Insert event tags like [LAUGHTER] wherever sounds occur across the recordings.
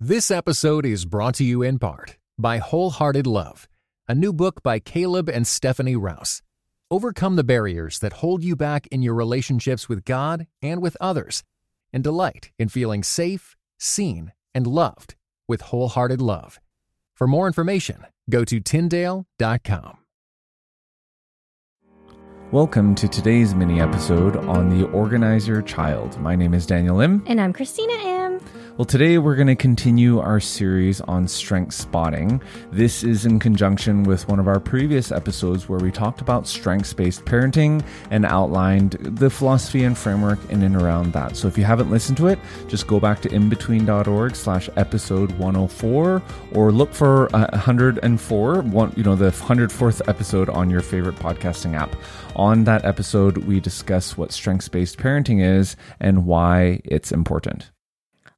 This episode is brought to you in part by Wholehearted Love, a new book by Caleb and Stephanie Rouse. Overcome the barriers that hold you back in your relationships with God and with others, and delight in feeling safe, seen, and loved with Wholehearted Love. For more information, go to Tyndale.com. Welcome to today's mini episode on the organizer Child. My name is Daniel Im. And I'm Christina Im. Well, today we're going to continue our series on strength spotting. This is in conjunction with one of our previous episodes where we talked about strengths based parenting and outlined the philosophy and framework in and around that. So if you haven't listened to it, just go back to inbetween.org slash episode 104 or look for uh, 104, one, you know, the 104th episode on your favorite podcasting app. On that episode, we discuss what strengths based parenting is and why it's important.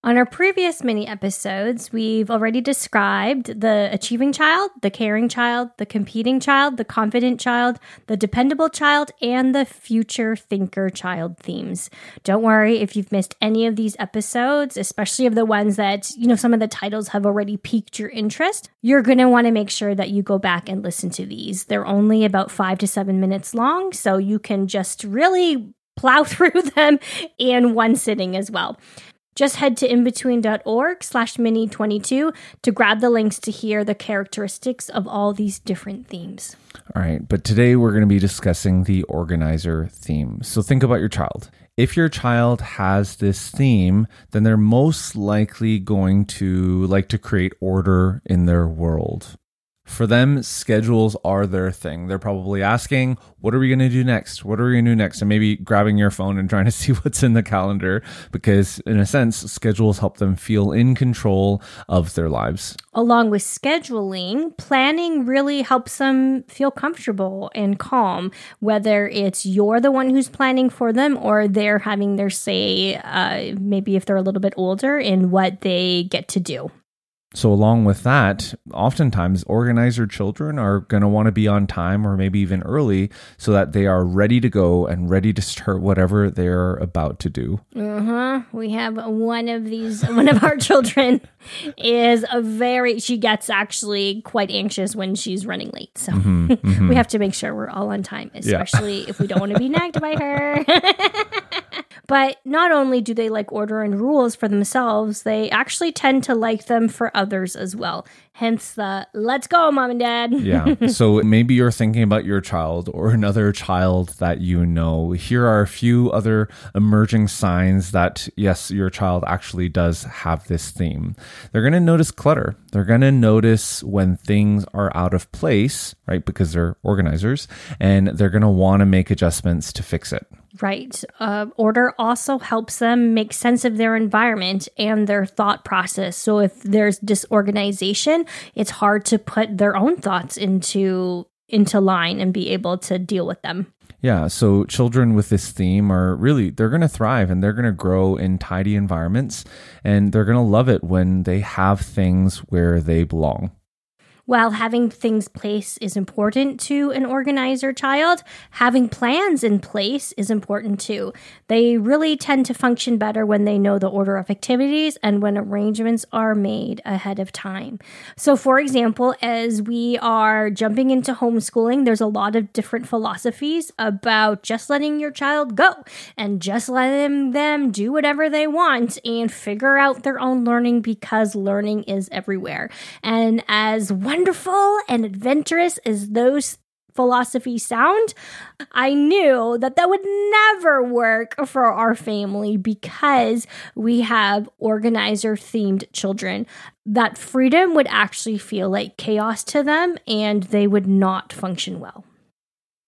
On our previous mini episodes, we've already described the achieving child, the caring child, the competing child, the confident child, the dependable child, and the future thinker child themes. Don't worry if you've missed any of these episodes, especially of the ones that, you know, some of the titles have already piqued your interest. You're going to want to make sure that you go back and listen to these. They're only about five to seven minutes long, so you can just really plow [LAUGHS] through them in one sitting as well. Just head to inbetween.org slash mini 22 to grab the links to hear the characteristics of all these different themes. All right, but today we're going to be discussing the organizer theme. So think about your child. If your child has this theme, then they're most likely going to like to create order in their world. For them, schedules are their thing. They're probably asking, What are we going to do next? What are we going to do next? And maybe grabbing your phone and trying to [LAUGHS] see what's in the calendar because, in a sense, schedules help them feel in control of their lives. Along with scheduling, planning really helps them feel comfortable and calm, whether it's you're the one who's planning for them or they're having their say, uh, maybe if they're a little bit older, in what they get to do. So, along with that, oftentimes organizer children are going to want to be on time or maybe even early so that they are ready to go and ready to start whatever they're about to do. Uh huh. We have one of these, [LAUGHS] one of our children is a very, she gets actually quite anxious when she's running late. So, mm-hmm, [LAUGHS] mm-hmm. we have to make sure we're all on time, especially yeah. if we don't want to be nagged by her. [LAUGHS] But not only do they like order and rules for themselves, they actually tend to like them for others as well. Hence the let's go, mom and dad. yeah. [LAUGHS] So maybe you're thinking about your child or another child that you know. Here are a few other emerging signs that, yes, your child actually does have this theme. They're going to notice clutter. They're going to notice when things are out of place, right? Because they're organizers, and they're going to want to make adjustments to fix it. Right. Uh, order also helps them make sense of their environment and their thought process. So if there's disorganization, it's hard to put their own thoughts into into line and be able to deal with them. Yeah, so children with this theme are really they're going to thrive and they're going to grow in tidy environments and they're going to love it when they have things where they belong. While having things place is important to an organizer child, having plans in place is important too. They really tend to function better when they know the order of activities and when arrangements are made ahead of time. So, for example, as we are jumping into homeschooling, there's a lot of different philosophies about just letting your child go and just letting them do whatever they want and figure out their own learning because learning is everywhere. And as one wonderful and adventurous as those philosophies sound, I knew that that would never work for our family because we have organizer themed children. That freedom would actually feel like chaos to them and they would not function well.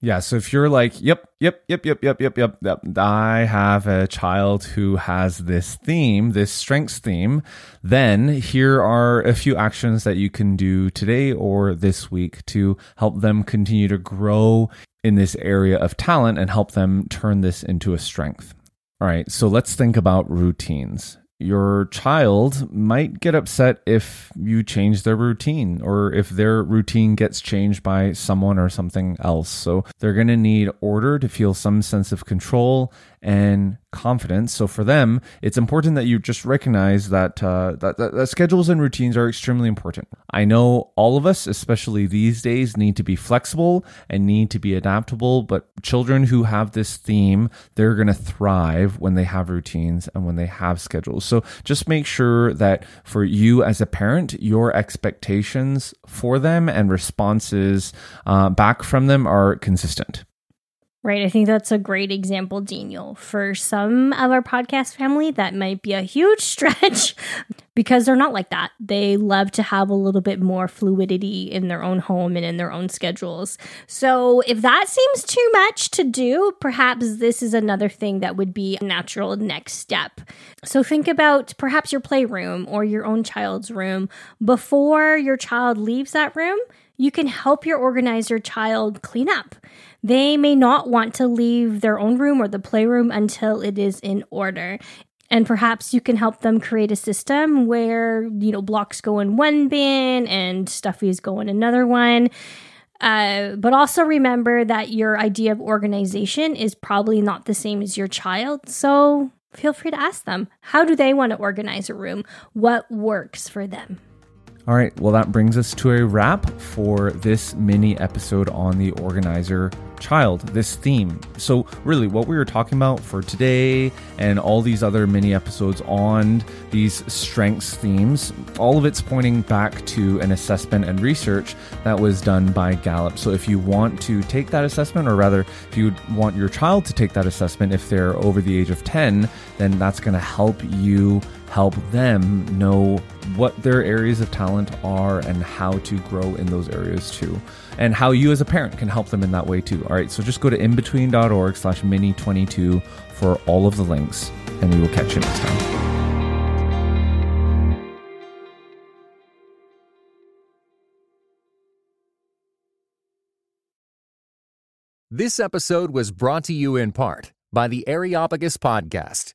Yeah. So if you're like, yep, yep, yep, yep, yep, yep, yep, yep, I have a child who has this theme, this strengths theme, then here are a few actions that you can do today or this week to help them continue to grow in this area of talent and help them turn this into a strength. All right. So let's think about routines. Your child might get upset if you change their routine or if their routine gets changed by someone or something else. So they're going to need order to feel some sense of control and confidence. So for them, it's important that you just recognize that, uh, that, that, that schedules and routines are extremely important. I know all of us, especially these days, need to be flexible and need to be adaptable. But children who have this theme, they're going to thrive when they have routines and when they have schedules. So just make sure that for you as a parent, your expectations for them and responses uh, back from them are consistent. Right. I think that's a great example, Daniel. For some of our podcast family, that might be a huge [LAUGHS] stretch because they're not like that. They love to have a little bit more fluidity in their own home and in their own schedules. So if that seems too much to do, perhaps this is another thing that would be a natural next step. So think about perhaps your playroom or your own child's room before your child leaves that room you can help your organizer child clean up. They may not want to leave their own room or the playroom until it is in order. And perhaps you can help them create a system where, you know, blocks go in one bin and stuffies go in another one. Uh, but also remember that your idea of organization is probably not the same as your child. So feel free to ask them how do they want to organize a room? What works for them? All right, well, that brings us to a wrap for this mini episode on the organizer child, this theme. So, really, what we were talking about for today and all these other mini episodes on these strengths themes, all of it's pointing back to an assessment and research that was done by Gallup. So, if you want to take that assessment, or rather, if you want your child to take that assessment if they're over the age of 10, then that's going to help you help them know what their areas of talent are and how to grow in those areas too. And how you as a parent can help them in that way too. All right so just go to inbetween.org slash mini 22 for all of the links and we will catch you next time. This episode was brought to you in part by the Areopagus Podcast